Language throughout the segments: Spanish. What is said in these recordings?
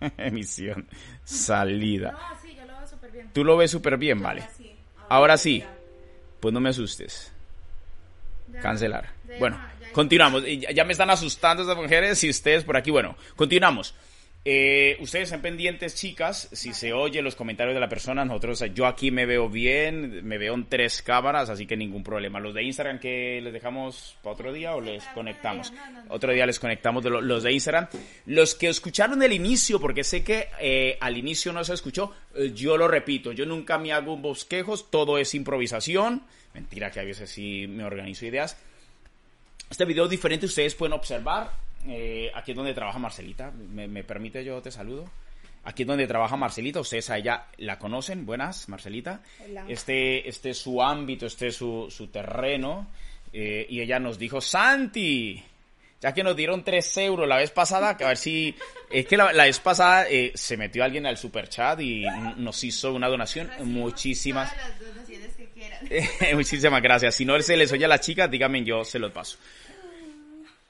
Emisión. Salida. Tú lo ves súper bien, vale. Ahora sí. Pues no me asustes. Cancelar. Bueno, continuamos. Ya me están asustando estas mujeres y ustedes por aquí. Bueno, continuamos. Eh, ustedes están pendientes, chicas, si se oye los comentarios de la persona, nosotros, yo aquí me veo bien, me veo en tres cámaras, así que ningún problema. Los de Instagram que les dejamos para otro día o les conectamos. Otro día les conectamos de los de Instagram. Los que escucharon el inicio, porque sé que eh, al inicio no se escuchó, eh, yo lo repito, yo nunca me hago un bosquejos, todo es improvisación. Mentira que a veces sí me organizo ideas. Este video es diferente, ustedes pueden observar eh, aquí es donde trabaja Marcelita. ¿Me, permite yo te saludo? Aquí es donde trabaja Marcelita. Ustedes a ella la conocen. Buenas, Marcelita. Este, este es su ámbito, este es su, su terreno. Eh, y ella nos dijo, Santi, ya que nos dieron 3 euros la vez pasada, que a ver si... Es que la, vez pasada eh, se metió alguien al super chat y nos hizo una donación. Muchísimas... Muchísimas gracias. Si no se les oye a la chica, díganme, yo se los paso.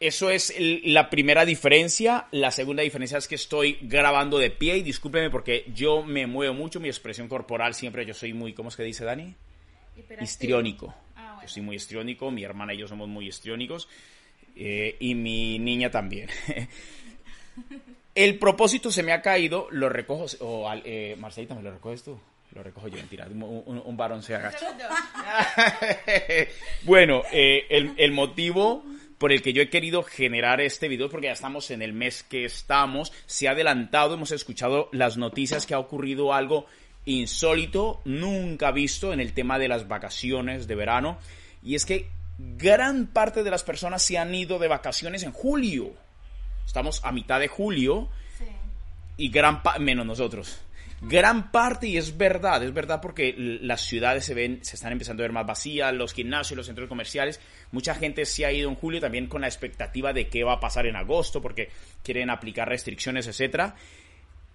Eso es la primera diferencia. La segunda diferencia es que estoy grabando de pie y discúlpeme porque yo me muevo mucho, mi expresión corporal siempre yo soy muy, ¿cómo es que dice Dani? Histriónico. Ah, yo soy muy histriónico, mi hermana y yo somos muy histriónicos eh, y mi niña también. El propósito se me ha caído, lo recojo, o eh, Marcelita, ¿me lo recoges tú? Lo recojo yo, mentira, un, varón se agacha. bueno, eh, el, el motivo por el que yo he querido generar este video, porque ya estamos en el mes que estamos, se ha adelantado, hemos escuchado las noticias que ha ocurrido algo insólito, nunca visto en el tema de las vacaciones de verano, y es que gran parte de las personas se han ido de vacaciones en julio. Estamos a mitad de julio y gran menos nosotros gran parte, y es verdad, es verdad porque las ciudades se ven, se están empezando a ver más vacías, los gimnasios, los centros comerciales, mucha gente se ha ido en julio también con la expectativa de qué va a pasar en agosto, porque quieren aplicar restricciones, etcétera.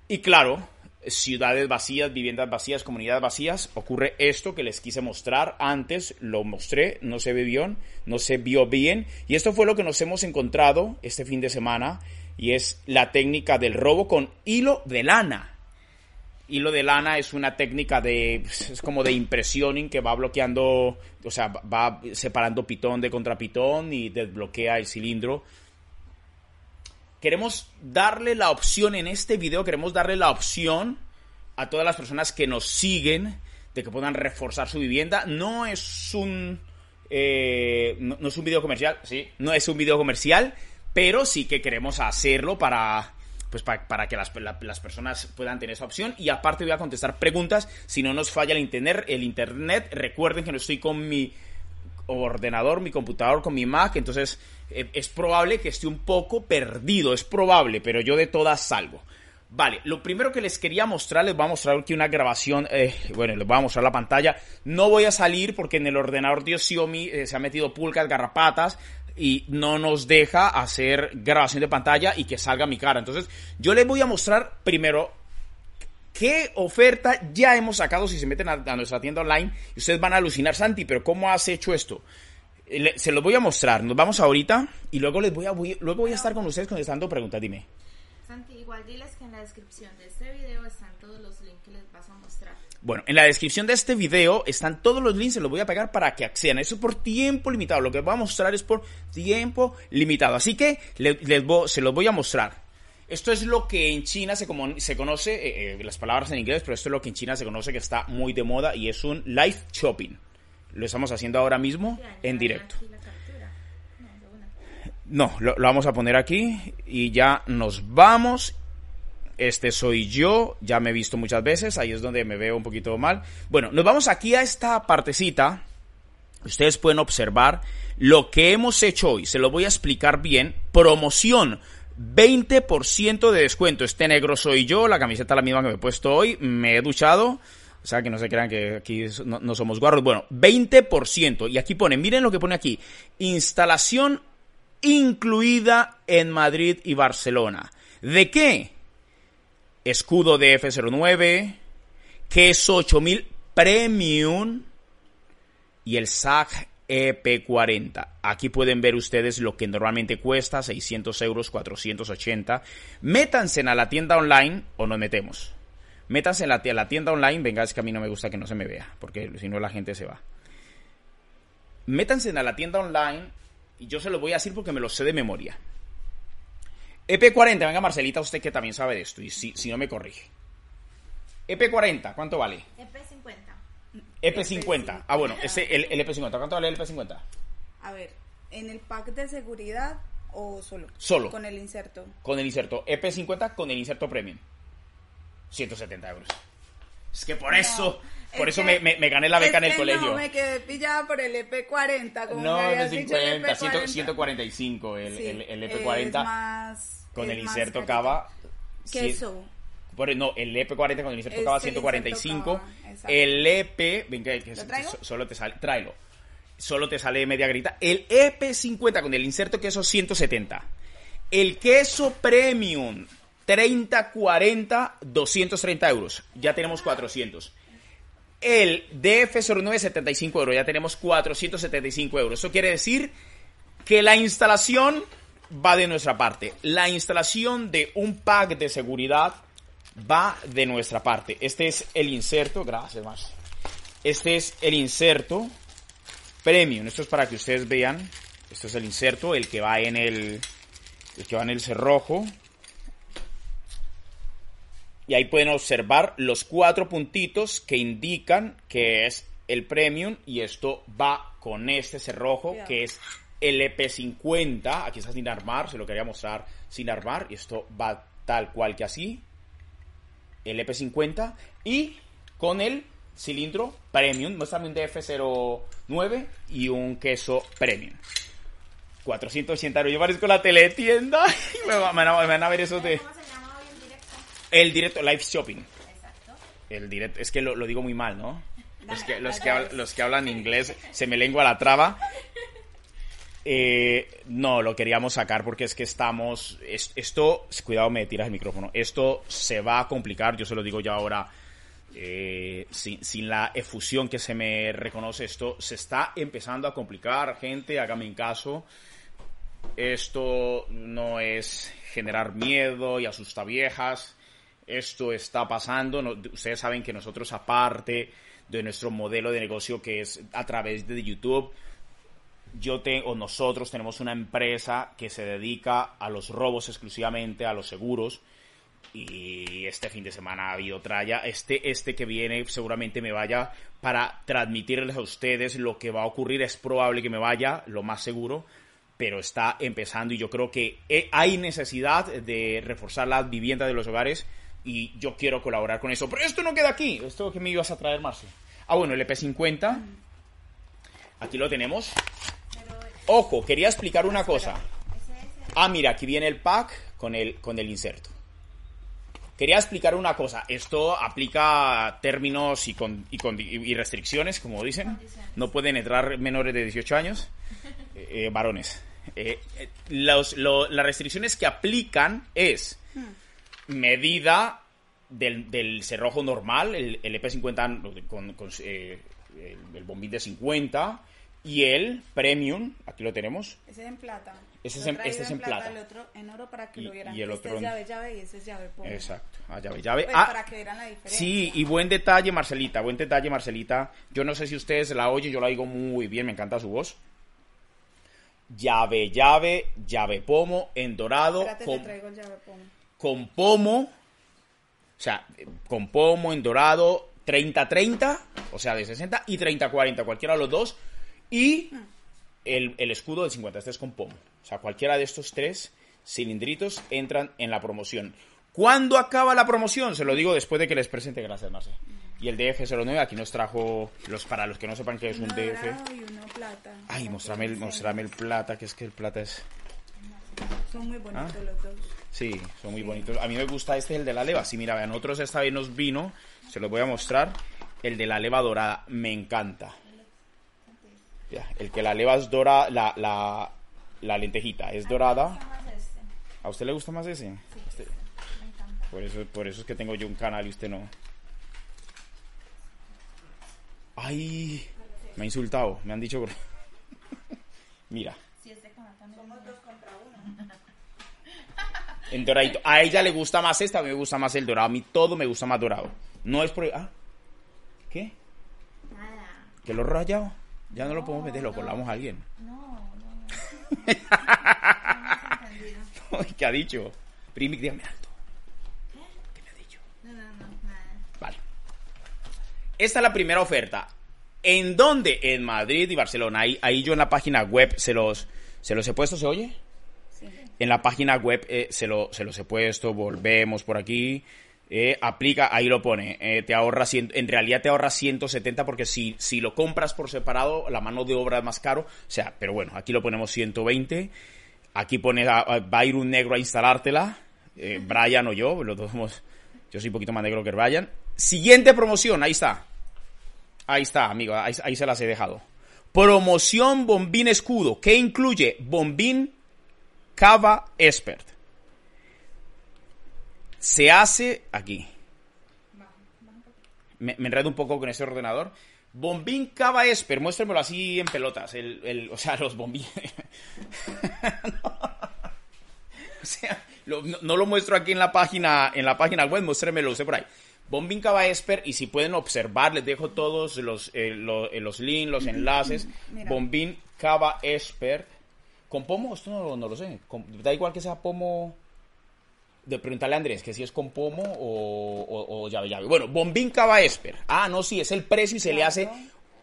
Y claro, ciudades vacías, viviendas vacías, comunidades vacías, ocurre esto que les quise mostrar antes, lo mostré, no se vio no se vio bien, y esto fue lo que nos hemos encontrado este fin de semana, y es la técnica del robo con hilo de lana hilo de lana es una técnica de, es como de impresioning que va bloqueando, o sea, va separando pitón de contrapitón y desbloquea el cilindro. Queremos darle la opción en este video, queremos darle la opción a todas las personas que nos siguen de que puedan reforzar su vivienda. No es un, eh, no es un video comercial, sí, no es un video comercial, pero sí que queremos hacerlo para pues para, que las, las, personas puedan tener esa opción. Y aparte voy a contestar preguntas si no nos falla el internet. El internet, recuerden que no estoy con mi ordenador, mi computador, con mi Mac, entonces eh, es probable que esté un poco perdido, es probable, pero yo de todas salgo. Vale, lo primero que les quería mostrar, les voy a mostrar aquí una grabación, eh, bueno, les voy a mostrar la pantalla. No voy a salir porque en el ordenador de Xiaomi eh, se ha metido pulcas, garrapatas, y no nos deja hacer grabación de pantalla y que salga mi cara. Entonces, yo les voy a mostrar primero qué oferta ya hemos sacado si se meten a, nuestra tienda online. Y ustedes van a alucinar, Santi, pero ¿cómo has hecho esto? se los voy a mostrar. Nos vamos ahorita y luego les voy a, luego voy a estar con ustedes contestando preguntas. Dime. Santi, igual diles que en la descripción de este video están todos los Bueno, en la descripción de este video están todos los links, se los voy a pegar para que accedan. Eso por tiempo limitado. Lo que voy a mostrar es por tiempo limitado. Así que les, se los voy a mostrar. Esto es lo que en China se, se conoce, eh, eh, las palabras en inglés, pero esto es lo que en China se conoce que está muy de moda y es un live shopping. Lo estamos haciendo ahora mismo en directo. No, lo vamos a poner aquí y ya nos vamos este soy yo, ya me he visto muchas veces, ahí es donde me veo un poquito mal. Bueno, nos vamos aquí a esta partecita. Ustedes pueden observar lo que hemos hecho hoy. Se lo voy a explicar bien. Promoción 20% de descuento. Este negro soy yo, la camiseta la misma que me he puesto hoy, me he duchado. O sea, que no se crean que aquí no, somos guarros. Bueno, 20%. Y aquí pone, miren lo que pone aquí. Instalación incluida en Madrid y Barcelona. ¿De qué? Escudo de F09, queso 8000 Premium y el SAG EP40. Aquí pueden ver ustedes lo que normalmente cuesta, 600 euros, 480. Métanse a la tienda online o nos metemos. Métanse en la, la tienda online, venga, es que a mí no me gusta que no se me vea, porque si no la gente se va. Métanse a la tienda online y yo se lo voy a decir porque me lo sé de memoria. EP40, venga Marcelita, usted que también sabe de esto, y si, si no me corrige. EP40, ¿cuánto vale? EP50. EP50. Ah, bueno, ese, el, el EP50. ¿Cuánto vale el EP50? A ver, ¿en el pack de seguridad o solo? Solo. Con el inserto. Con el inserto EP50 con el inserto premium. 170 euros. Es que por eso, por es eso que- me, me- gané la beca en el que colegio. No, me quedé pillada por el EP40. Como No, me EP50, 100 EP40. 145 el, Sí, el, el es EP40 más- con el inserto cava. cien- Queso. por- no, el EP40 con el inserto cava el inserto 145. cava, exacto. el EP, venga, que ¿Lo traigo? so- solo te sale, tráelo. Solo te sale media grita. El EP50 con el inserto queso 170. El queso premium 30-40, 230 euros. Ya tenemos 400. El DF09, 75 euros. Ya tenemos 475 euros. Eso quiere decir que la instalación va de nuestra parte. La instalación de un pack de seguridad va de nuestra parte. Este es el inserto. Gracias, más. Este es el inserto premium. Esto es para que ustedes vean. Este es el inserto, el que va en el, el que va en el cerrojo. Y ahí pueden observar los cuatro puntitos que indican que es el premium y esto va con este cerrojo que es el EP50. Aquí está sin armar, se lo quería mostrar sin armar y esto va tal cual que así. El EP50 y con el cilindro premium, muéstrame un DF09 y un queso premium. 480 euros. Yo parezco la teletienda. me, van a, me van a ver esos de... ¿Cómo se llama hoy en directo? El directo live shopping. Exacto. El directo, es que lo, lo digo muy mal, ¿no? Los que, los, que, los hablan inglés se me lengua la traba. Eh, no, lo queríamos sacar porque es que estamos. es- esto, cuidado, me tiras el micrófono. Esto se va a complicar, yo se lo digo ya ahora. eh, sin, sin la efusión que se me reconoce, esto se está empezando a complicar, gente, hágame en caso. Esto no es generar miedo y asusta viejas. Esto está pasando. Ustedes saben que nosotros, aparte de nuestro modelo de negocio que es a través de YouTube, yo tengo, o nosotros tenemos una empresa que se dedica a los robos exclusivamente, a los seguros. Y este fin de semana ha habido tralla. Este, este que viene seguramente me vaya para transmitirles a ustedes lo que va a ocurrir. Es probable que me vaya, lo más seguro, pero está empezando y yo creo que eh, hay necesidad de reforzar las viviendas de los hogares y yo quiero colaborar con eso. Pero esto no queda aquí. ¿Esto que me ibas a traer, Marce? Ah, bueno, el EP50. Aquí lo tenemos. Ojo, quería explicar una cosa. Ah, mira, aquí viene el pack con el, con el inserto. Quería explicar una cosa. Esto aplica términos y, con, y, con- y restricciones, como dicen. No pueden entrar menores de 18 años. eh, eh, varones. Eh, eh, los- lo- las restricciones que aplican es medida del, del cerrojo normal, el, el EP50 con, con, eh, el, el bombín de 50 y el premium, aquí lo tenemos, Ese es en plata. Ese es en- este es en plata. El otro en oro para que Y- lo vieran. y el este otro es llave, llave y ese es llave. pongo. exacto, ah, llave, llave. Pues Ah, para que vieran la diferencia. Sí, y buen detalle, Marcelita, buen detalle, Marcelita. Yo no sé si ustedes la oyen, yo la oigo muy bien, me encanta su voz. Llave, llave, llave pomo, en dorado, Espérate, con, te traigo el llave, pongo. con pomo, sea, eh, con pomo, en dorado, 30-30, o sea, de 60, y 30-40, cualquiera de los dos, y el, el escudo de 50, este es con pomo. O sea, cualquiera de estos tres cilindritos entran en la promoción. ¿Cuándo acaba la promoción? Se lo digo después de que les presente, gracias, Marce. Y el DF09, aquí nos trajo, los para los que no sepan qué es un Uno DF. y uno plata. Ay, mostrame el, mostrame el plata, que es que el plata es... Son muy bonitos Ah. los dos. Sí, son muy bonitos. A mí me gusta este, el de la leva. Sí, mira, vean, otros esta vez nos vino, se los voy a mostrar. El de la leva dorada, me encanta. Ya, el que la leva es dorada, la, la, la lentejita es dorada. más este. ¿A usted le gusta más ese? Este- Me encanta. Por eso, por eso es que tengo yo un canal y usted no. Ay, me ha insultado, me han dicho. Mira, Si este canal también. En doradito. A ella le gusta más esta, a mí me gusta más el dorado. A mí todo me gusta más dorado. No es por. Ah, ¿qué? Nada. ¿Que lo he rayado? Ya no lo podemos meter, lo colamos a alguien. No, no, no. ¿Qué ha dicho? Primic, dígame alto. ¿Qué me ha dicho? No, no, no, nada. Vale. Esta es la primera oferta. ¿En dónde? En Madrid y Barcelona. Ahí, ahí yo en la página web se los, se los he puesto, ¿se oye? Sí. En la página web eh, se, lo, se los he puesto, volvemos por aquí. eh, aplica, ahí lo pone. eh, te ahorra, cien- en realidad te ahorra 170 porque si, si lo compras por separado, la mano de obra es más caro. O sea, pero bueno, aquí lo ponemos 120. Aquí pone, a- a- va a ir un negro a instalártela. eh, Brian o yo, los dos somos- yo soy un poquito más negro que Brian. Siguiente promoción, ahí está. Ahí está, amigo, ahí, ahí se las he dejado. Promoción Bombín Escudo, que incluye Bombín Cava Expert. Se hace aquí. Me, me enredo un poco con este ordenador. Bombín Cava Expert, muéstrenmelo así en pelotas. El, el- o sea, los bombines. O sea, lo- no, no lo muestro aquí en la página, en la página web, muéstrenmelo usted por ahí. Bombín Cava Expert, y si pueden observar, les dejo todos los, eh, eh, los links, los enlaces. Mira. Bombín Cava Expert. ¿Con pomo? Esto no, no lo sé. Con- da igual que sea pomo. De preguntarle a Andrés que si es con pomo o, o, o llave llave. Bueno, Bombín Cava Expert. Ah, no, sí, es el precio y se le hace.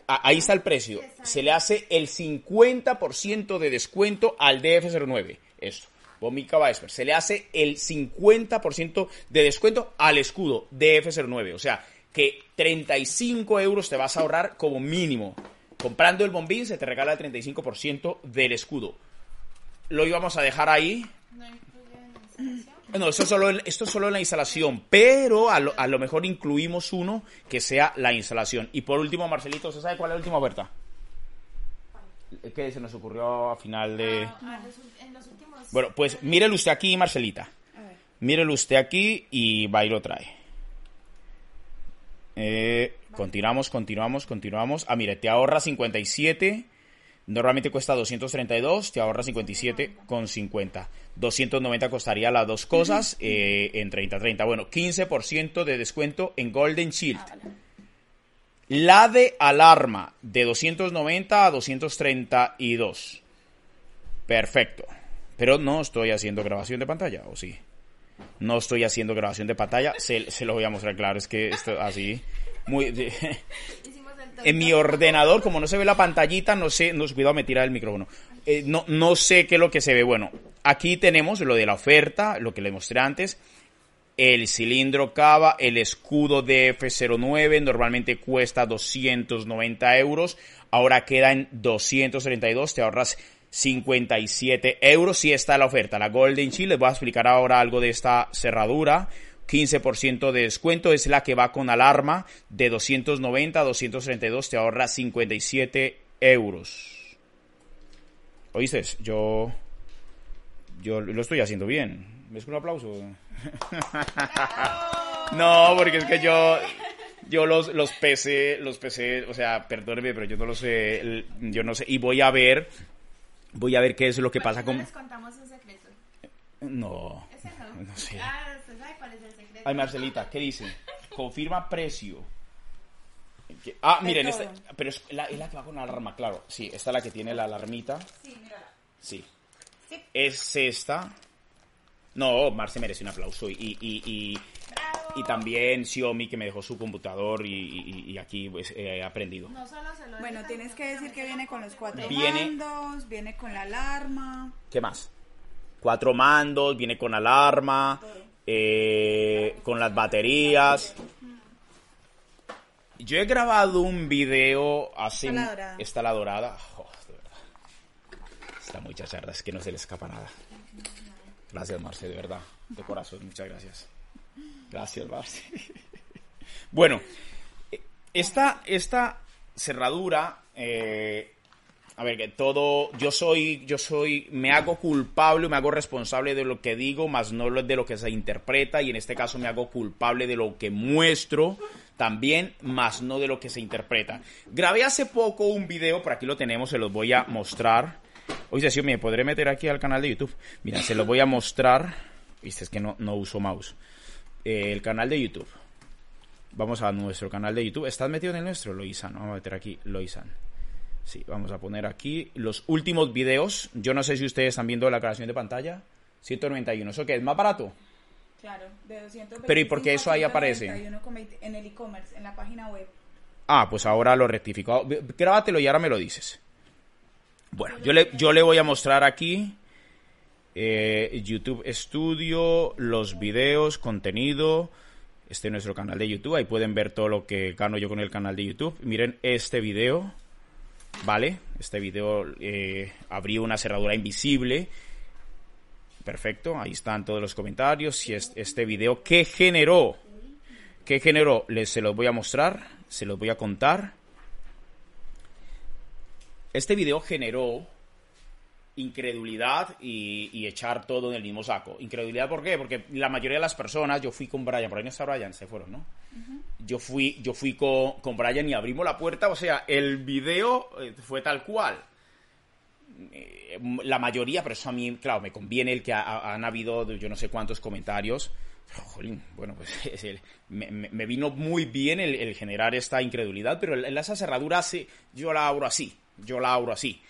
Ah, ahí está el precio. Se le hace el 50% de descuento al DF09. Esto. Bombín Cava Expert. Se le hace el 50% de descuento al escudo DF09. O sea, que 35 euros te vas a ahorrar como mínimo. Comprando el bombín se te regala el 35% del escudo. Lo íbamos a dejar ahí. No instalación. No, esto es solo, el- esto es solo la instalación, pero a lo, a lo mejor incluimos uno que sea la instalación. Y por último, Marcelito, ¿se sabe cuál es la última oferta? ¿Qué se nos ocurrió a final de...? Ah, ah, en los últimos. Bueno, pues mírelo usted aquí, Marcelita. Mírelo usted aquí y va y lo trae. Eh, continuamos, continuamos, continuamos. Ah, mire, te ahorra 57. Normalmente cuesta 232, te ahorra 57 con 50. 290 costaría las dos cosas eh, en 30-30. Bueno, 15% de descuento en Golden Shield. La de alarma de 290 a 232. Perfecto. Pero no estoy haciendo grabación de pantalla, ¿o sí? No estoy haciendo grabación de pantalla. Se, se lo voy a mostrar claro. Es que esto así. Muy. En mi ordenador, como no se ve la pantallita, no sé. No, cuidado, me tira el micrófono. Eh, no, no sé qué es lo que se ve. Bueno, aquí tenemos lo de la oferta, lo que le mostré antes. El cilindro cava, el escudo de F09 normalmente cuesta 290 euros. Ahora queda en 232, te ahorras 57 euros. Si está la oferta, la Golden Shield. Les voy a explicar ahora algo de esta cerradura. 15% de descuento es la que va con alarma de 290 a 232, te ahorra 57 euros. ¿Oíste? Yo, yo lo estoy haciendo bien. ¿Ves con un aplauso? no, porque es que yo, yo los, los PC, los PC, o sea, perdóneme, pero yo no lo sé, yo no sé, y voy a ver, voy a ver qué es lo que pasa ¿Por qué con... no les contamos un secreto. No, Ese no. no sé. Ah, ¿usted sabe cuál es el secreto? Ay, Marcelita, ¿qué dice? Confirma precio. ¿Qué? Ah, miren, todo. esta, pero es la, es la que va con la alarma, claro. Sí, esta es la que tiene la alarmita. Sí, mírala. Sí. Sí. Es esta. No, Marce merece un aplauso. Y, y, y, y, y también Xiaomi que me dejó su computador y, y- y aquí pues, he aprendido. No solo se lo Bueno, tienes que decir que viene con los cuatro Viene- mandos, viene con la alarma. ¿Qué más? Cuatro mandos, viene con alarma, eh, con las baterías. Yo he grabado un video hace... Está la dorada. Está la dorada. Oh, de verdad. Es que no se le escapa nada. Gracias, Marce, de verdad. De corazón, muchas gracias. Gracias, Marce. bueno, esta, esta cerradura, eh, a ver, que todo, yo soy, yo soy, me hago culpable, me hago responsable de lo que digo, más no de lo que se interpreta, y en este caso me hago culpable de lo que muestro también, más no de lo que se interpreta. Grabé hace poco un video, por aquí lo tenemos, se los voy a mostrar. Oye, si me podré meter aquí al canal de YouTube. Mira, se los voy a mostrar. Viste, es que no, no uso mouse. Eh, el canal de YouTube. Vamos a nuestro canal de YouTube. ¿Estás metido en el nuestro, Loisan? Vamos a meter aquí Loisan. Sí, vamos a poner aquí los últimos videos. Yo no sé si ustedes están viendo la creación de pantalla. 191. ¿Eso qué es? ¿Más barato? Claro, de 225 Pero ¿y por qué eso ahí aparece? En el e-commerce, en la página web. Ah, pues ahora lo rectifico. Grábatelo y ahora me lo dices. Bueno, yo le, yo le voy a mostrar aquí eh, YouTube Studio, los videos, contenido. Este es nuestro canal de YouTube. Ahí pueden ver todo lo que gano yo con el canal de YouTube. Miren este video. ¿Vale? Este video eh, abrió una cerradura invisible Perfecto, ahí están todos los comentarios y este video ¿qué generó, ¿qué generó? Les se los voy a mostrar, se los voy a contar. Este video generó incredulidad y, echar todo en el mismo saco. Incredulidad, ¿por qué? Porque la mayoría de las personas, yo fui con Brian, por ahí no está Brian, se fueron, ¿no? Yo fui, yo fui con, con Brian y abrimos la puerta, o sea, el video eh, fue tal cual. Eh, la mayoría, pero eso a mí, claro, me conviene el que han habido yo no sé cuántos comentarios. bueno, pues me, vino muy bien el, generar esta incredulidad, pero esa cerradura yo la abro así, yo la abro así.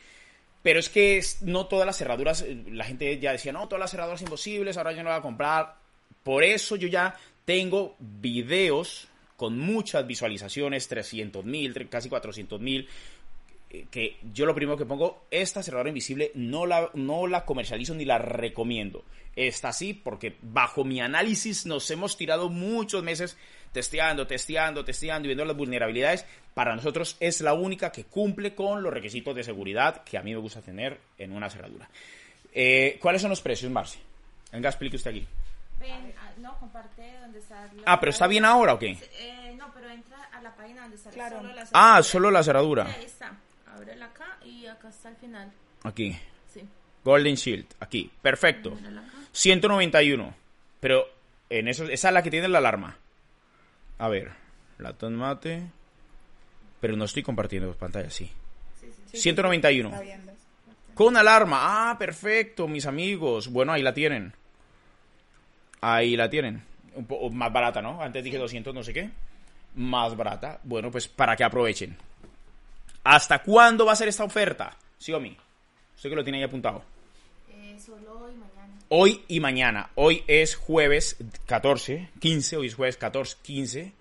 Pero es que no todas las cerraduras, eh, la gente ya decía, no, todas las cerraduras imposibles, ahora yo no voy a comprar. Por eso yo ya tengo videos con muchas visualizaciones, 300 mil, casi 400 mil, que yo lo primero que pongo, esta cerradura invisible no la, no la comercializo ni la recomiendo. Está así porque bajo mi análisis nos hemos tirado muchos meses testeando, testeando, testeando y viendo las vulnerabilidades. Para nosotros es la única que cumple con los requisitos de seguridad que a mí me gusta tener en una cerradura. Eh, ¿Cuáles son los precios, Marci? Venga, explique usted aquí. Ven, ah, no, comparte donde está. ah, pero está bien ahora o qué? Eh, no, pero entra a la página donde está solo la cerradura. Ah, solo la cerradura. Ahí está. Ábrela acá y acá está el final. Aquí. Sí. Golden Shield, aquí. Perfecto. 191. Pero en eso, esa es la que tiene la alarma. A ver, latón mate. Pero no estoy compartiendo pantalla, sí. sí, sí. 191. Con alarma. Ah, perfecto, mis amigos. Bueno, ahí la tienen. Ahí la tienen. Un poco más barata, ¿no? Antes dije 200 no sé qué. Más barata. Bueno, pues para que aprovechen. ¿Hasta cuándo va a ser esta oferta? Xiaomi. Usted que lo tiene ahí apuntado. Eh, solo hoy y mañana. Hoy y mañana. Hoy es jueves 14, 15. Hoy es jueves 14, 15.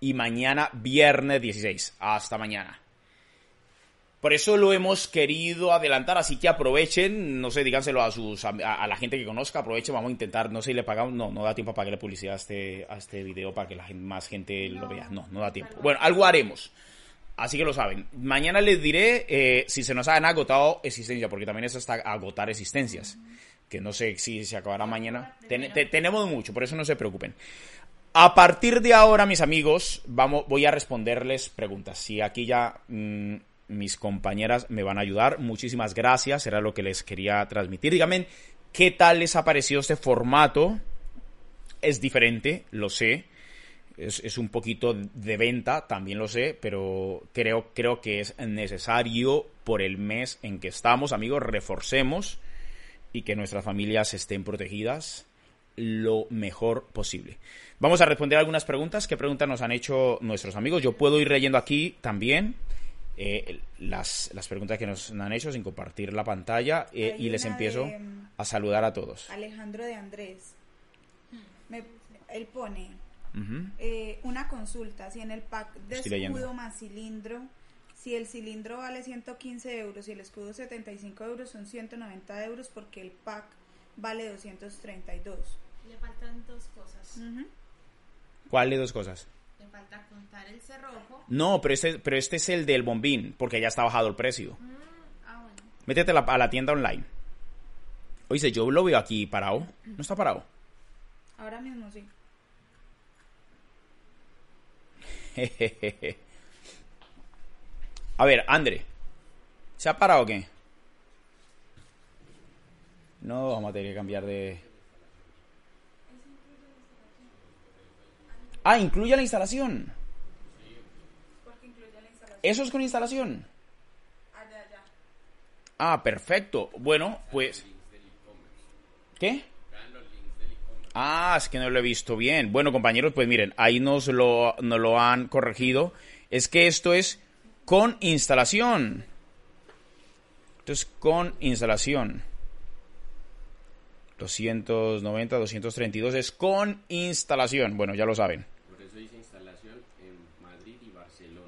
Y mañana viernes 16. Hasta mañana. Por eso lo hemos querido adelantar, así que aprovechen, no sé, díganselo a sus a, la gente que conozca, aprovechen, vamos a intentar, no sé si le pagamos, no, no da tiempo para que le publicidad a este, a este video para que la más gente lo vea, no, no da tiempo. Bueno, algo haremos. Así que lo saben. Mañana les diré eh, si se nos han agotado existencias, porque también es hasta agotar existencias. Que no sé si se acabará mañana. tenemos mucho, por eso no se preocupen. A partir de ahora, mis amigos, vamos, voy a responderles preguntas. Si aquí ya mm, mis compañeras me van a ayudar, muchísimas gracias. Era lo que les quería transmitir. Díganme, ¿qué tal les ha parecido este formato? Es diferente, lo sé es, un poquito de venta, también lo sé, pero creo, creo que es necesario por el mes en que estamos, amigos, reforcemos y que nuestras familias estén protegidas lo mejor posible. Vamos a responder algunas preguntas. ¿Qué preguntas nos han hecho nuestros amigos? Yo puedo ir leyendo aquí también eh, las, preguntas que nos han hecho sin compartir la pantalla eh, y les empiezo a saludar a todos. Alejandro de Andrés. él pone, eh, una consulta, si en el pack de escudo más cilindro, si el cilindro vale 115 euros y el escudo 75 euros, son 190 euros porque el pack vale 232. Le faltan dos cosas. ¿Cuál de dos cosas? Le falta contar el cerrojo. No, pero este, pero este es el del bombín, porque ya está bajado el precio. Mm, ah, Métete a la tienda online. Oye, yo lo veo aquí parado. ¿No está parado? Ahora mismo sí. A ver, André. ¿Se ha parado o qué? No, vamos a tener que cambiar de... Ah, incluye la instalación. ¿Eso es con instalación? Ah, perfecto. Bueno, pues... ¿Qué? Ah, es que no lo he visto bien. Bueno, compañeros, pues miren, ahí nos lo, nos lo han corregido. Es que esto es con instalación. Esto es con instalación. 290, 232 es con instalación. Bueno, ya lo saben. Por eso dice instalación en Madrid y Barcelona.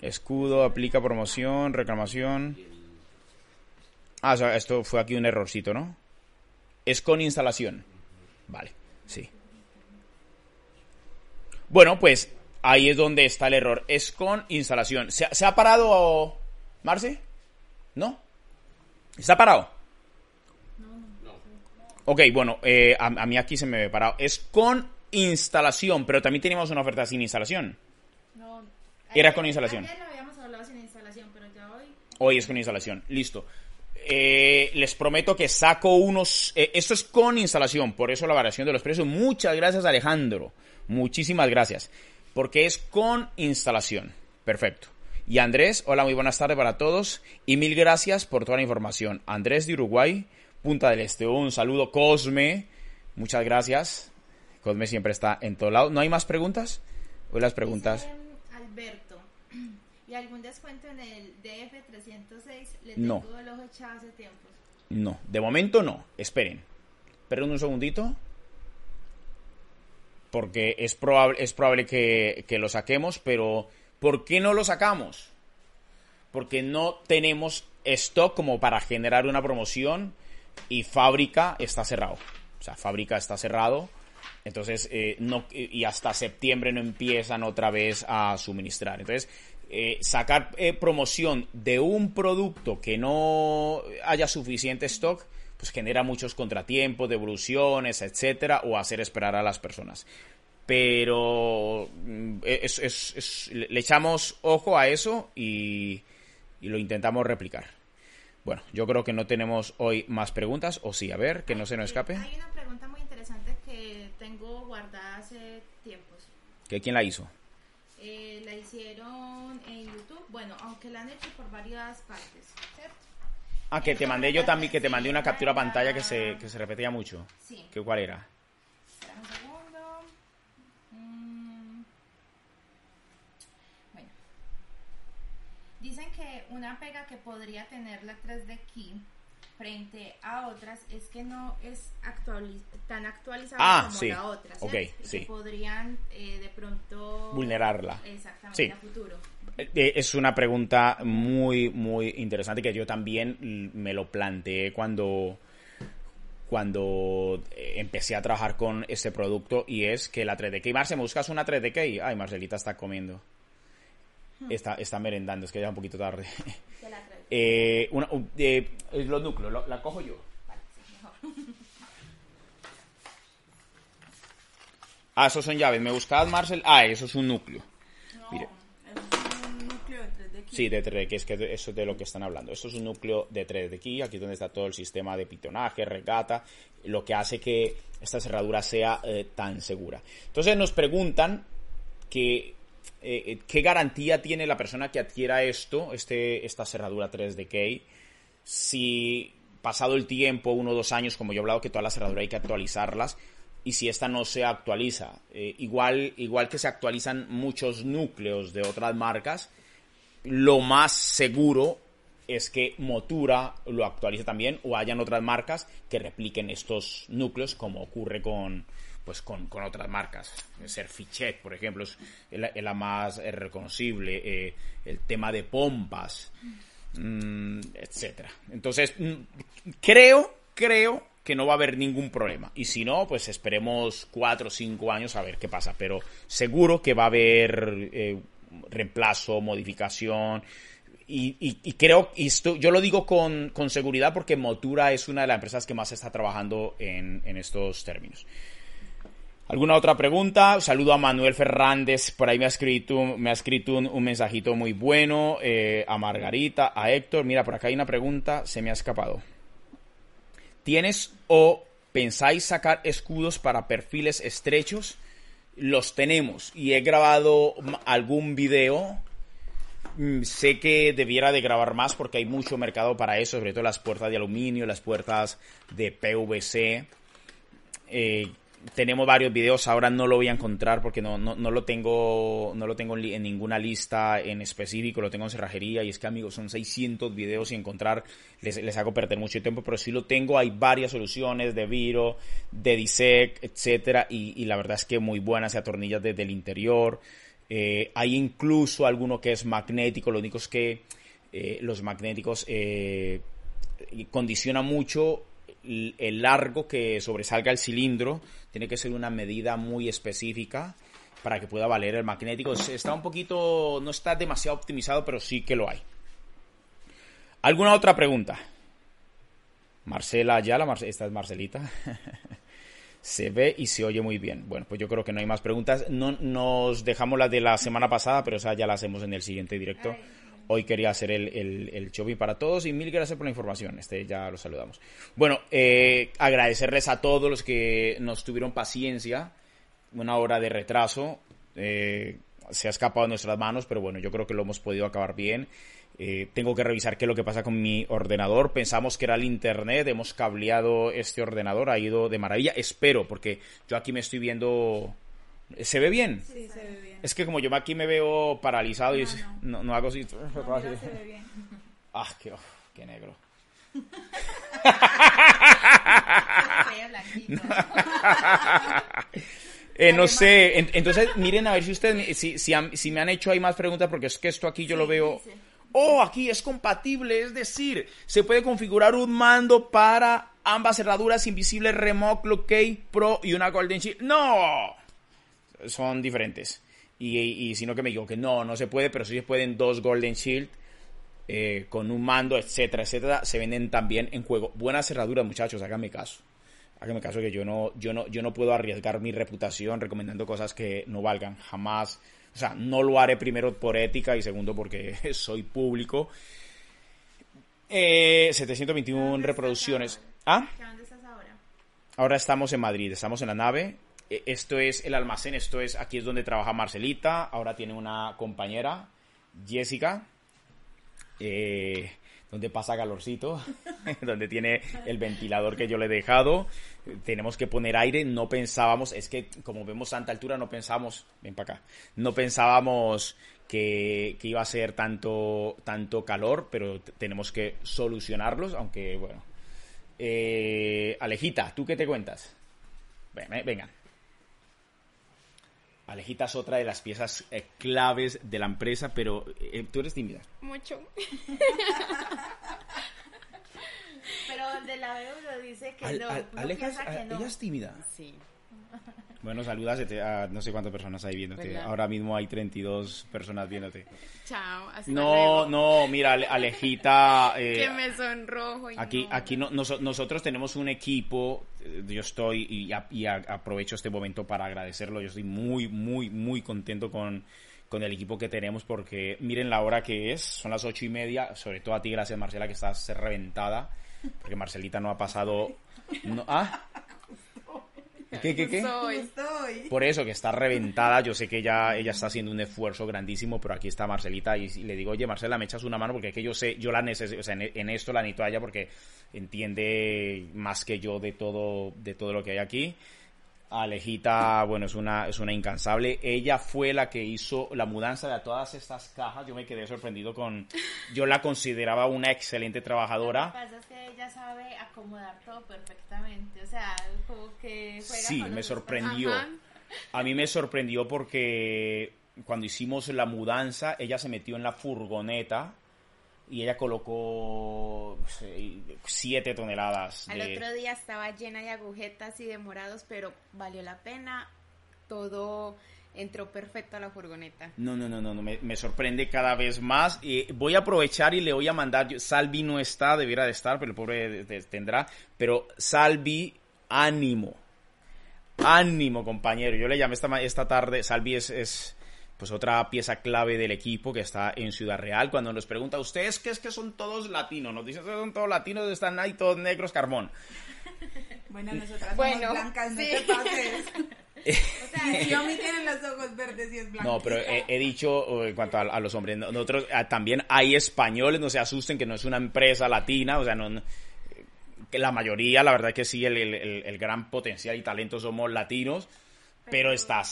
Escudo, aplica promoción, reclamación. Ah, o sea, esto fue aquí un errorcito, ¿no? Es con instalación. Vale, sí. Bueno, pues ahí es donde está el error. Es con instalación. ¿Se, ¿se ha parado, Marce? ¿No? ¿Está parado? Ok, bueno, eh, a, mí aquí se me ve parado. Es con instalación, pero también teníamos una oferta sin instalación. No. Era con instalación. Ayer lo habíamos hablado sin instalación, pero ya hoy... Hoy es con instalación, listo. Eh, les prometo que saco unos... Eh, esto es con instalación, por eso la variación de los precios. Muchas gracias Alejandro, muchísimas gracias. Porque es con instalación. Perfecto. Y Andrés, hola, muy buenas tardes para todos. Y mil gracias por toda la información. Andrés de Uruguay, Punta del Este. Un saludo, Cosme. Muchas gracias. Cosme siempre está en todo lado. ¿No hay más preguntas? Hoy las preguntas. Alberto. ¿Y algún descuento en el DF306? Le tengo no. el ojo echado hace tiempo. No, de momento no. Esperen. Esperen un segundito. Porque es probable, es probable que, que lo saquemos, pero ¿por qué no lo sacamos? Porque no tenemos stock como para generar una promoción y fábrica está cerrado. O sea, fábrica está cerrado. Entonces, eh, no, y hasta septiembre no empiezan otra vez a suministrar. Entonces, eh, sacar eh, promoción de un producto que no haya suficiente stock, pues genera muchos contratiempos, devoluciones, etcétera, o hacer esperar a las personas. Pero mm, le echamos ojo a eso y lo intentamos replicar. Bueno, yo creo que no tenemos hoy más preguntas, o sí, a ver, que no se nos escape. Hay una pregunta muy interesante que tengo guardada hace tiempos. ¿Que quién la hizo? Eh, la hicieron en YouTube, bueno, aunque la han hecho por varias partes, ¿cierto? Ah, que te mandé yo también, que te mandé una captura pantalla que se, que se repetía mucho. Sí. ¿Qué cuál era? Dicen que una pega que podría tener la 3D Key frente a otras es que no es tan actualizada ah, como la otra. Okay, sí. Que podrían eh, de pronto vulnerarla. Exactamente, a futuro. Eh, eh, es una pregunta muy, muy interesante que yo también me lo planteé cuando, cuando empecé a trabajar con este producto y es que la 3D Key. Marce, ¿me buscas una 3D Key? Ay, Marcelita está comiendo. Está, está merendando, es que ya es un poquito tarde. eh, una, eh, los núcleos, la cojo yo. Ah, esos son llaves. ¿Me buscabas, Marcel? Ah, eso es un núcleo. No, Mire. es un núcleo de 3D Sí, de 3D es que eso es de lo que están hablando. Esto es un núcleo de 3D key, aquí es donde está todo el sistema de pitonaje, regata, lo que hace que esta cerradura sea eh, tan segura. Entonces nos preguntan que eh, eh, ¿qué garantía tiene la persona que adquiera esto, este, esta cerradura 3D Key, si pasado el tiempo, uno o dos años, como yo he hablado, que toda la cerradura hay que actualizarlas, y si esta no se actualiza, eh, igual, igual que se actualizan muchos núcleos de otras marcas, lo más seguro es que Motura lo actualice también o hayan otras marcas que repliquen estos núcleos como ocurre con, pues con, otras marcas. Ser Fichet, por ejemplo, es la, más eh, reconocible. Eh, el tema de pompas, mm, etcétera. Entonces, mm, creo, creo que no va a haber ningún problema. Y si no, pues esperemos cuatro o cinco años a ver qué pasa. Pero seguro que va a haber eh, reemplazo, modificación. y, creo, y esto, yo lo digo con, seguridad porque Motura es una de las empresas que más está trabajando en, estos términos. ¿Alguna otra pregunta? Saludo a Manuel Fernández, por ahí me ha escrito, me ha escrito un, mensajito muy bueno, eh, a Margarita, a Héctor. Mira, por acá hay una pregunta, se me ha escapado. ¿Tienes o pensáis sacar escudos para perfiles estrechos? Los tenemos y he grabado algún video Mm, sé que debiera de grabar más porque hay mucho mercado para eso, sobre todo las puertas de aluminio, las puertas de PVC. Eh, tenemos varios videos, ahora no lo voy a encontrar porque no, no, lo tengo no lo tengo en ninguna lista en específico, lo tengo en cerrajería y es que amigos son 600 videos y encontrar les, les hago perder mucho tiempo, pero si lo tengo, hay varias soluciones de Viro, de Disec, etcétera y, y la verdad es que muy buenas, se atornillas desde el interior, eh, hay incluso alguno que es magnético, lo único es que eh, los magnéticos eh, condicionan mucho el, largo que sobresalga el cilindro, tiene que ser una medida muy específica para que pueda valer el magnético. Está un poquito, no está demasiado optimizado, pero sí que lo hay. ¿Alguna otra pregunta? Marcela ya la esta es Marcelita. se ve y se oye muy bien. Bueno, pues yo creo que no hay más preguntas. No, nos dejamos las de la semana pasada, pero esa ya la hacemos en el siguiente directo. Hoy quería hacer el, el, shopping para todos y mil gracias por la información. Este ya lo saludamos. Bueno, eh, agradecerles a todos los que nos tuvieron paciencia. Una hora de retraso. Eh, se ha escapado de nuestras manos, pero bueno, yo creo que lo hemos podido acabar bien. Eh, tengo que revisar qué es lo que pasa con mi ordenador. Pensamos que era el internet, hemos cableado este ordenador, ha ido de maravilla. Espero, porque yo aquí me estoy viendo. ¿Se ve bien? Sí, se ve bien. Es que como yo aquí me veo paralizado y no, no. hago así. se ve bien. Ah, qué, qué negro. Eh, no sé, entonces miren a ver si ustedes, si, si, si, me han hecho ahí más preguntas, porque es que esto aquí yo lo veo, oh, aquí es compatible, es decir, se puede configurar un mando para ambas cerraduras invisibles Remote Locate Pro y una Golden Shield. ¡No! Son diferentes. Y, si no que me digo que no, no se puede, pero sí se pueden dos Golden Shield eh, con un mando, etcétera, etcétera. Se venden también en juego. Buena cerradura, muchachos, háganme caso. Háganme caso que yo no, yo no, yo no puedo arriesgar mi reputación recomendando cosas que no valgan. Jamás o sea, no lo haré primero por ética y segundo porque soy público. Eh, 721 reproducciones. ¿Ah? ¿Dónde estás ahora? Ahora estamos en Madrid, estamos en la nave. E, esto es el almacén, esto es, aquí es donde trabaja Marcelita. Ahora tiene una compañera, Jessica. Eh, donde pasa calorcito, donde tiene el ventilador que yo le he dejado. Tenemos que poner aire, no pensábamos, es que como vemos tanta altura, no pensábamos, ven para acá, no pensábamos que, iba a ser tanto, tanto calor, pero tenemos que solucionarlos, aunque bueno. Eh, Alejita, ¿tú qué te cuentas? Venga. Alejita es otra de las piezas eh, claves de la empresa, pero eh, tú eres tímida. Mucho. pero de la lo dice que no. Aleja, ella es tímida. Sí. Bueno, saludas a no sé cuántas personas hay viéndote. Ahora mismo hay 32 personas viéndote. Chao. no, no, mira, Alejita. Eh, que me sonrojo. Y aquí, aquí no, nosotros tenemos un equipo. Eh, yo estoy y, aprovecho este momento para agradecerlo. Yo estoy muy, muy, muy contento con, con el equipo que tenemos porque miren la hora que es. Son las ocho y media. Sobre todo a ti, gracias Marcela, que estás reventada. Porque Marcelita no ha pasado. No, ¿Ah? ¿Qué, qué, qué? Por eso, que está reventada. Yo sé que ella, ella está haciendo un esfuerzo grandísimo, pero aquí está Marcelita y, le digo, oye, Marcela, me echas una mano porque es que yo sé, yo la necesito, o sea, en, esto la necesito a ella porque entiende más que yo de todo, de todo lo que hay aquí. Alejita, bueno, es una, es una incansable. Ella fue la que hizo la mudanza de todas estas cajas. Yo me quedé sorprendido con. Yo la consideraba una excelente trabajadora. Lo que pasa es que ella sabe acomodar todo perfectamente. O sea, como que juega Sí, me sorprendió. A mí me sorprendió porque cuando hicimos la mudanza, ella se metió en la furgoneta y ella colocó 7 toneladas. Al otro día estaba llena de agujetas y de morados, pero valió la pena. Todo entró perfecto a la furgoneta. No, no, no, no, me, sorprende cada vez más. Y voy a aprovechar y le voy a mandar, Salvi no está, debiera de estar, pero el pobre tendrá, pero Salvi, ánimo, ánimo compañero. Yo le llamé esta, esta tarde, Salvi es, pues otra pieza clave del equipo que está en Ciudad Real. Cuando nos pregunta, ¿ustedes qué es que son todos latinos? Nos dicen que son todos latinos, están ahí todos negros, carbón. Bueno, nosotras somos blancas, no te pases. O sea, Xiaomi tiene los ojos verdes y es blanco. No, pero he, dicho en cuanto a, los hombres, nosotros ah, también hay españoles, no se asusten que no es una empresa latina, o sea, no, que la mayoría, la verdad que sí, el, gran potencial y talento somos latinos, pero, está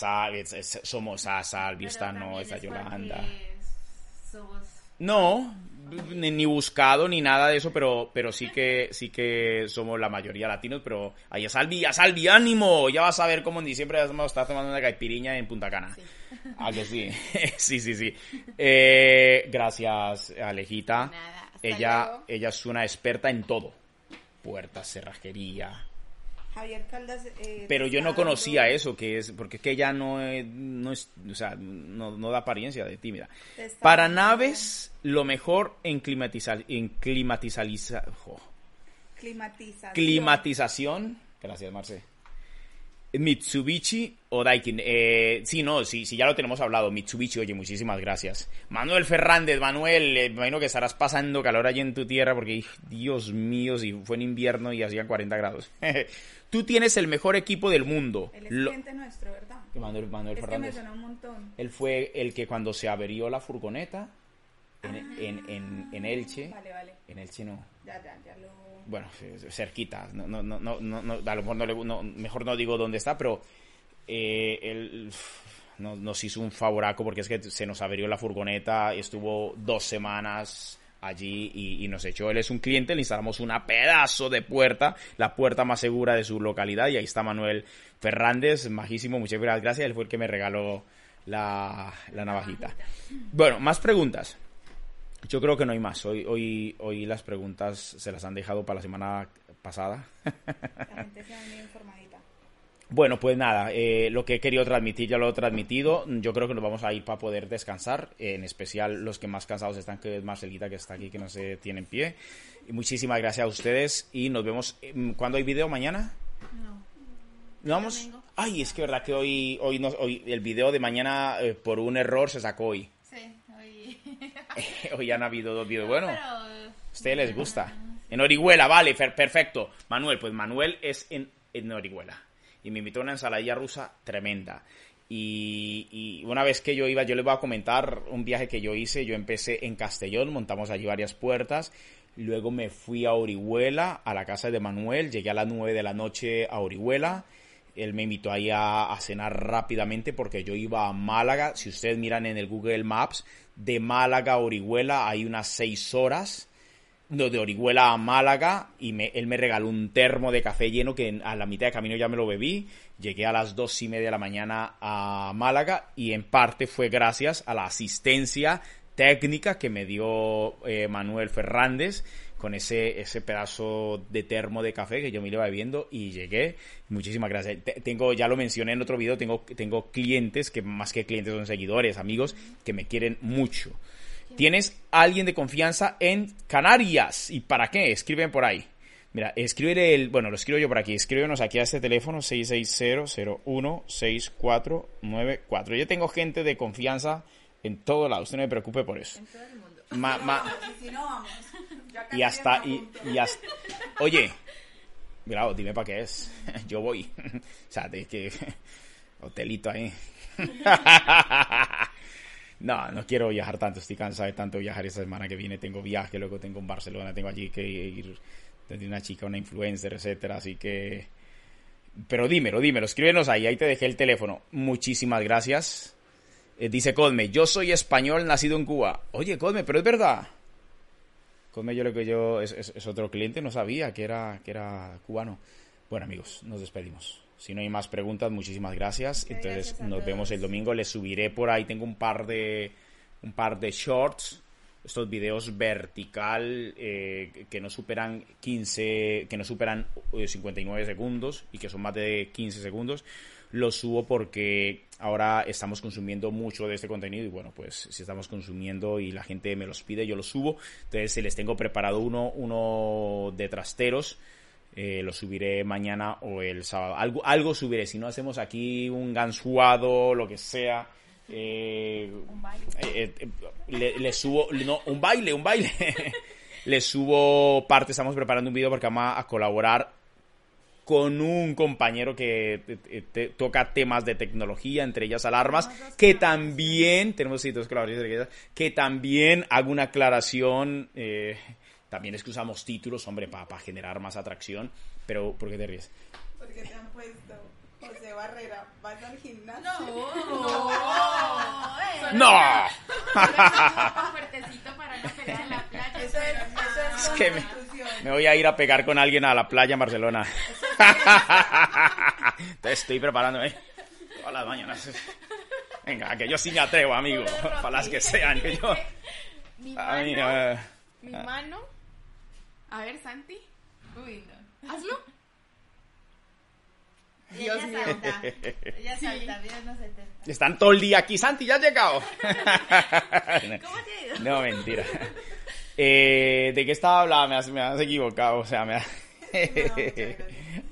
somos a Salvi, está no, está Yolanda. No, ni, buscado ni nada de eso, pero, pero sí que sí que somos la mayoría latinos, pero ahí a Salvi, a Salvi, ánimo, ya vas a ver cómo en diciembre estar tomando una caipiriña en Punta Cana. Sí. Ah, que sí, sí, sí, sí. Eh, gracias, Alejita. ella, ella es una experta en todo. Puertas, cerrajería, Javier Caldas. Eh, Pero yo no conocía eso, que es, porque es que ella no es, no es, o sea, no, da apariencia de tímida. Para naves, lo mejor en climatizar, en climatizaliza, climatización. Climatización. Gracias, Marce. Mitsubishi o Daikin. Eh, sí, no, sí, sí, ya lo tenemos hablado. Mitsubishi, oye, muchísimas gracias. Manuel Fernández, Manuel, eh, me imagino que estarás pasando calor allí en tu tierra porque, Dios mío, si fue en invierno y hacían 40 grados. Tú tienes el mejor equipo del mundo. El cliente nuestro, ¿verdad? Manuel, Manuel es Fernández. Que me un montón. Él fue el que cuando se averió la furgoneta en, ah. en, en, Elche. Vale, vale. En Elche no. Ya, ya, ya lo... Bueno, cerquita. No, no, no, no, no, a lo mejor no, mejor no digo dónde está, pero eh, él nos hizo un favoraco porque es que se nos averió la furgoneta, estuvo dos semanas allí y, nos echó. Él es un cliente, le instalamos una pedazo de puerta, la puerta más segura de su localidad y ahí está Manuel Fernández, majísimo, muchas gracias, él fue el que me regaló la, navajita. Bueno, más preguntas. Yo creo que no hay más. Hoy, hoy, hoy las preguntas se las han dejado para la semana pasada. La gente se bueno, pues nada, eh, lo que he querido transmitir ya lo he transmitido. Yo creo que nos vamos a ir para poder descansar, en especial los que más cansados están, que es Marcelita que está aquí, que no se tiene en pie. Y muchísimas gracias a ustedes y nos vemos. Em, ¿Cuándo hay video? ¿Mañana? No. ¿No vamos? Ay, es que verdad que hoy, hoy, no, hoy el video de mañana eh, por un error se sacó hoy. hoy han habido dos videos. Bueno, a ustedes les gusta. En Orihuela, vale, perfecto. Manuel, pues Manuel es en, en Orihuela y me invitó a una ensaladilla rusa tremenda. Y, una vez que yo iba, yo les voy a comentar un viaje que yo hice. Yo empecé en Castellón, montamos allí varias puertas. Luego me fui a Orihuela, a la casa de Manuel. Llegué a las 9 de la noche a Orihuela. Él me invitó ahí a, cenar rápidamente porque yo iba a Málaga. Si ustedes miran en el Google Maps, de Málaga a Orihuela hay unas 6 horas de Orihuela a Málaga y me, él me regaló un termo de café lleno que a la mitad de camino ya me lo bebí. Llegué a las dos y media de la mañana a Málaga y en parte fue gracias a la asistencia técnica que me dio eh, Manuel Fernández con ese, ese pedazo de termo de café que yo me iba bebiendo y llegué. Muchísimas gracias. Tengo, ya lo mencioné en otro video, tengo, tengo clientes que más que clientes son seguidores, amigos que me quieren mucho. Tienes alguien de confianza en Canarias. ¿Y para qué? Escriben por ahí. Mira, escribe el, bueno, lo escribo yo por aquí, escríbenos aquí a este teléfono 660-016494. Yo tengo gente de confianza en todo lado, usted no me preocupe por eso. En todo el mundo. y hasta, y, y hasta, oye, mira, dime para qué es, yo voy. o sea, de que, hotelito ahí. No, no quiero viajar tanto, estoy cansado de tanto viajar esta semana que viene. Tengo viaje, luego tengo en Barcelona, tengo allí que ir desde una chica, una influencer, etcétera. Así que. Pero dímelo, dímelo, escríbenos ahí, ahí te dejé el teléfono. Muchísimas gracias. Eh, dice Cosme, yo soy español nacido en Cuba. Oye, Cosme, pero es verdad. Cosme, yo lo que yo es, es otro cliente, no sabía que era, que era cubano. Bueno, amigos, nos despedimos. Si no hay más preguntas, muchísimas gracias. Entonces nos vemos el domingo. Les subiré por ahí. Tengo un par de un par de shorts. Estos videos vertical eh, que no superan 15, que no superan 59 eh, segundos y que son más de 15 segundos. lo subo porque ahora estamos consumiendo mucho de este contenido y bueno, pues si estamos consumiendo y la gente me los pide, yo los subo. Entonces les tengo preparado uno, uno de trasteros. Eh, lo subiré mañana o el sábado. Algo, algo subiré. Si no hacemos aquí un gansuado, lo que sea. Eh, un baile. Eh, le, subo. No, un baile, un baile. le subo parte. Estamos preparando un video porque vamos a colaborar con un compañero que toca temas de tecnología, entre ellas alarmas, que también, tenemos sitios colaboradores, que también hago una aclaración, eh, también es que usamos títulos, hombre, para generar más atracción, pero ¿por qué te ríes? Porque te han puesto José Barrera, ¿vas al gimnasio? No, no, no. fuertecito para no pelear en la playa. Eso es, eso es, que me, me, voy a ir a pegar con alguien a la playa en Barcelona. Te estoy preparando, ¿eh? Todas las mañanas. Venga, que yo sí me atrevo, amigo. Para las que sean, que yo. Mi mano. Mi mano. A ver, Santi. Uy, no. Hazlo. Dios mío. Salta. Ella salta, no Están todo el día aquí. Santi, ¿ya has llegado? ¿Cómo te ha ido? No, mentira. Eh, ¿De qué estaba hablando? Me has, me has equivocado. O sea, me has...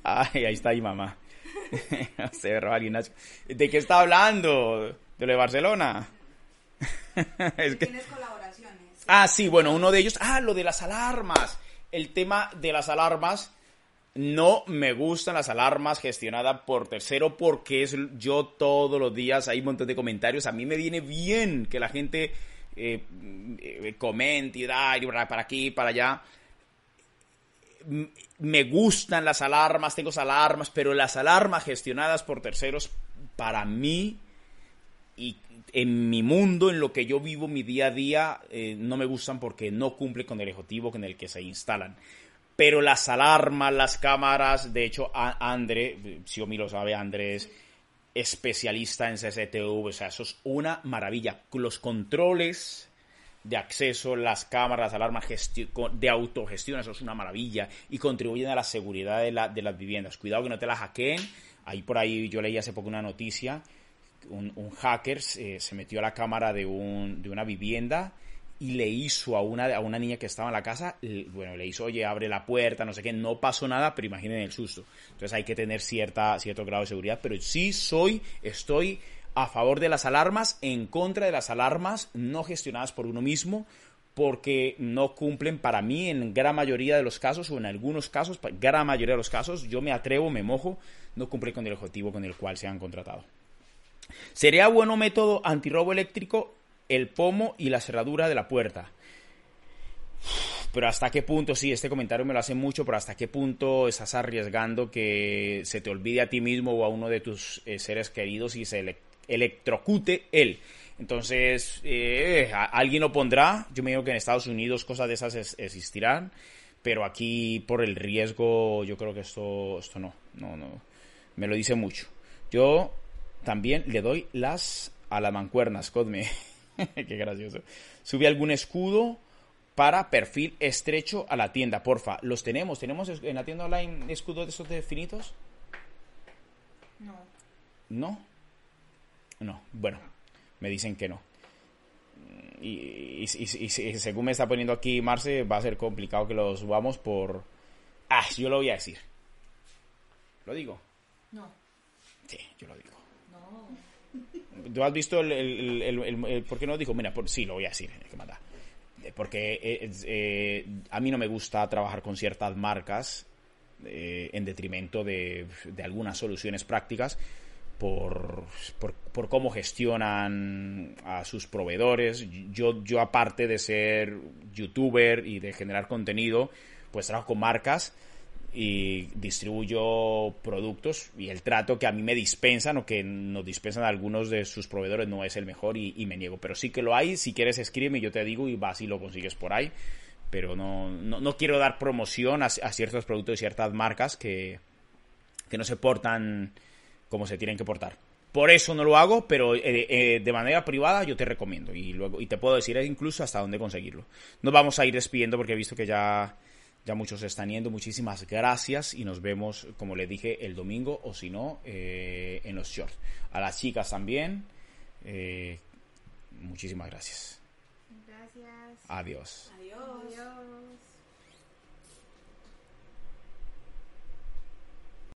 Ay, ahí está mi mamá. Se alguien. ¿De qué está hablando? ¿De lo de Barcelona? es que... Tienes colaboraciones. Ah, sí, bueno, uno de ellos. Ah, lo de las alarmas. El tema de las alarmas. No me gustan las alarmas gestionadas por tercero porque es yo todos los días hay un montón de comentarios. A mí me viene bien que la gente eh, eh, comente y da para aquí, para allá me gustan las alarmas, tengo alarmas, pero las alarmas gestionadas por terceros, para mí y en mi mundo, en lo que yo vivo mi día a día, eh, no me gustan porque no cumple con el objetivo con el que se instalan. Pero las alarmas, las cámaras, de hecho, André, si Omi lo sabe, André es especialista en CCTV, o sea, eso es una maravilla. Los controles de acceso, las cámaras, las alarmas de autogestión, eso es una maravilla y contribuyen a la seguridad de, las viviendas. Cuidado que no te la hackeen. Ahí por ahí yo leí hace poco una noticia, un, hacker eh, se metió a la cámara de, un, de una vivienda y le hizo a una, a una niña que estaba en la casa, bueno, le hizo, oye, abre la puerta, no sé qué, no pasó nada, pero imaginen el susto. Entonces hay que tener cierta, cierto grado de seguridad, pero sí soy, estoy a favor de las alarmas, en contra de las alarmas no gestionadas por uno mismo, porque no cumplen para mí en gran mayoría de los casos o en algunos casos, gran mayoría de los casos, yo me atrevo, me mojo, no cumple con el objetivo con el cual se han contratado. ¿Sería bueno método antirrobo eléctrico el pomo y la cerradura de la puerta? Pero hasta qué punto, sí, este comentario me lo hace mucho, pero hasta qué punto estás arriesgando que se te olvide a ti mismo o a uno de tus eh, seres queridos y se, electrocute él. Entonces, eh, alguien lo pondrá. Yo me digo que en Estados Unidos cosas de esas existirán, pero aquí por el riesgo, yo creo que esto, esto no, no, no. Me lo dice mucho. Yo también le doy las a las mancuernas, Codme. Qué gracioso. Sube algún escudo para perfil estrecho a la tienda, porfa. ¿Los tenemos? ¿Tenemos en la tienda online escudos de esos definitos? No. ¿No? No, bueno, me dicen que no. Y, según me está poniendo aquí Marce, va a ser complicado que los subamos por... Ah, yo lo voy a decir. ¿Lo digo? No. Sí, yo lo digo. No. ¿Tú has visto el, por qué no dijo? Mira, por, sí, lo voy a decir. Porque eh, eh, a mí no me gusta trabajar con ciertas marcas eh, en detrimento de, de algunas soluciones prácticas por, por, cómo gestionan a sus proveedores. Yo, yo, aparte de ser youtuber y de generar contenido, pues trabajo con marcas y distribuyo productos y el trato que a mí me dispensan o que nos dispensan algunos de sus proveedores no es el mejor y, me niego. Pero sí que lo hay, si quieres escríbeme, yo te digo y vas y lo consigues por ahí. Pero no, no, quiero dar promoción a, ciertos productos de ciertas marcas que, que no se portan como se tienen que portar. Por eso no lo hago, pero eh, eh, de manera privada yo te recomiendo y luego y te puedo decir incluso hasta dónde conseguirlo. Nos vamos a ir despidiendo porque he visto que ya Ya muchos están yendo. Muchísimas gracias y nos vemos, como le dije, el domingo o si no, eh, en los shorts. A las chicas también. Eh, muchísimas gracias. Gracias. Adiós. Adiós.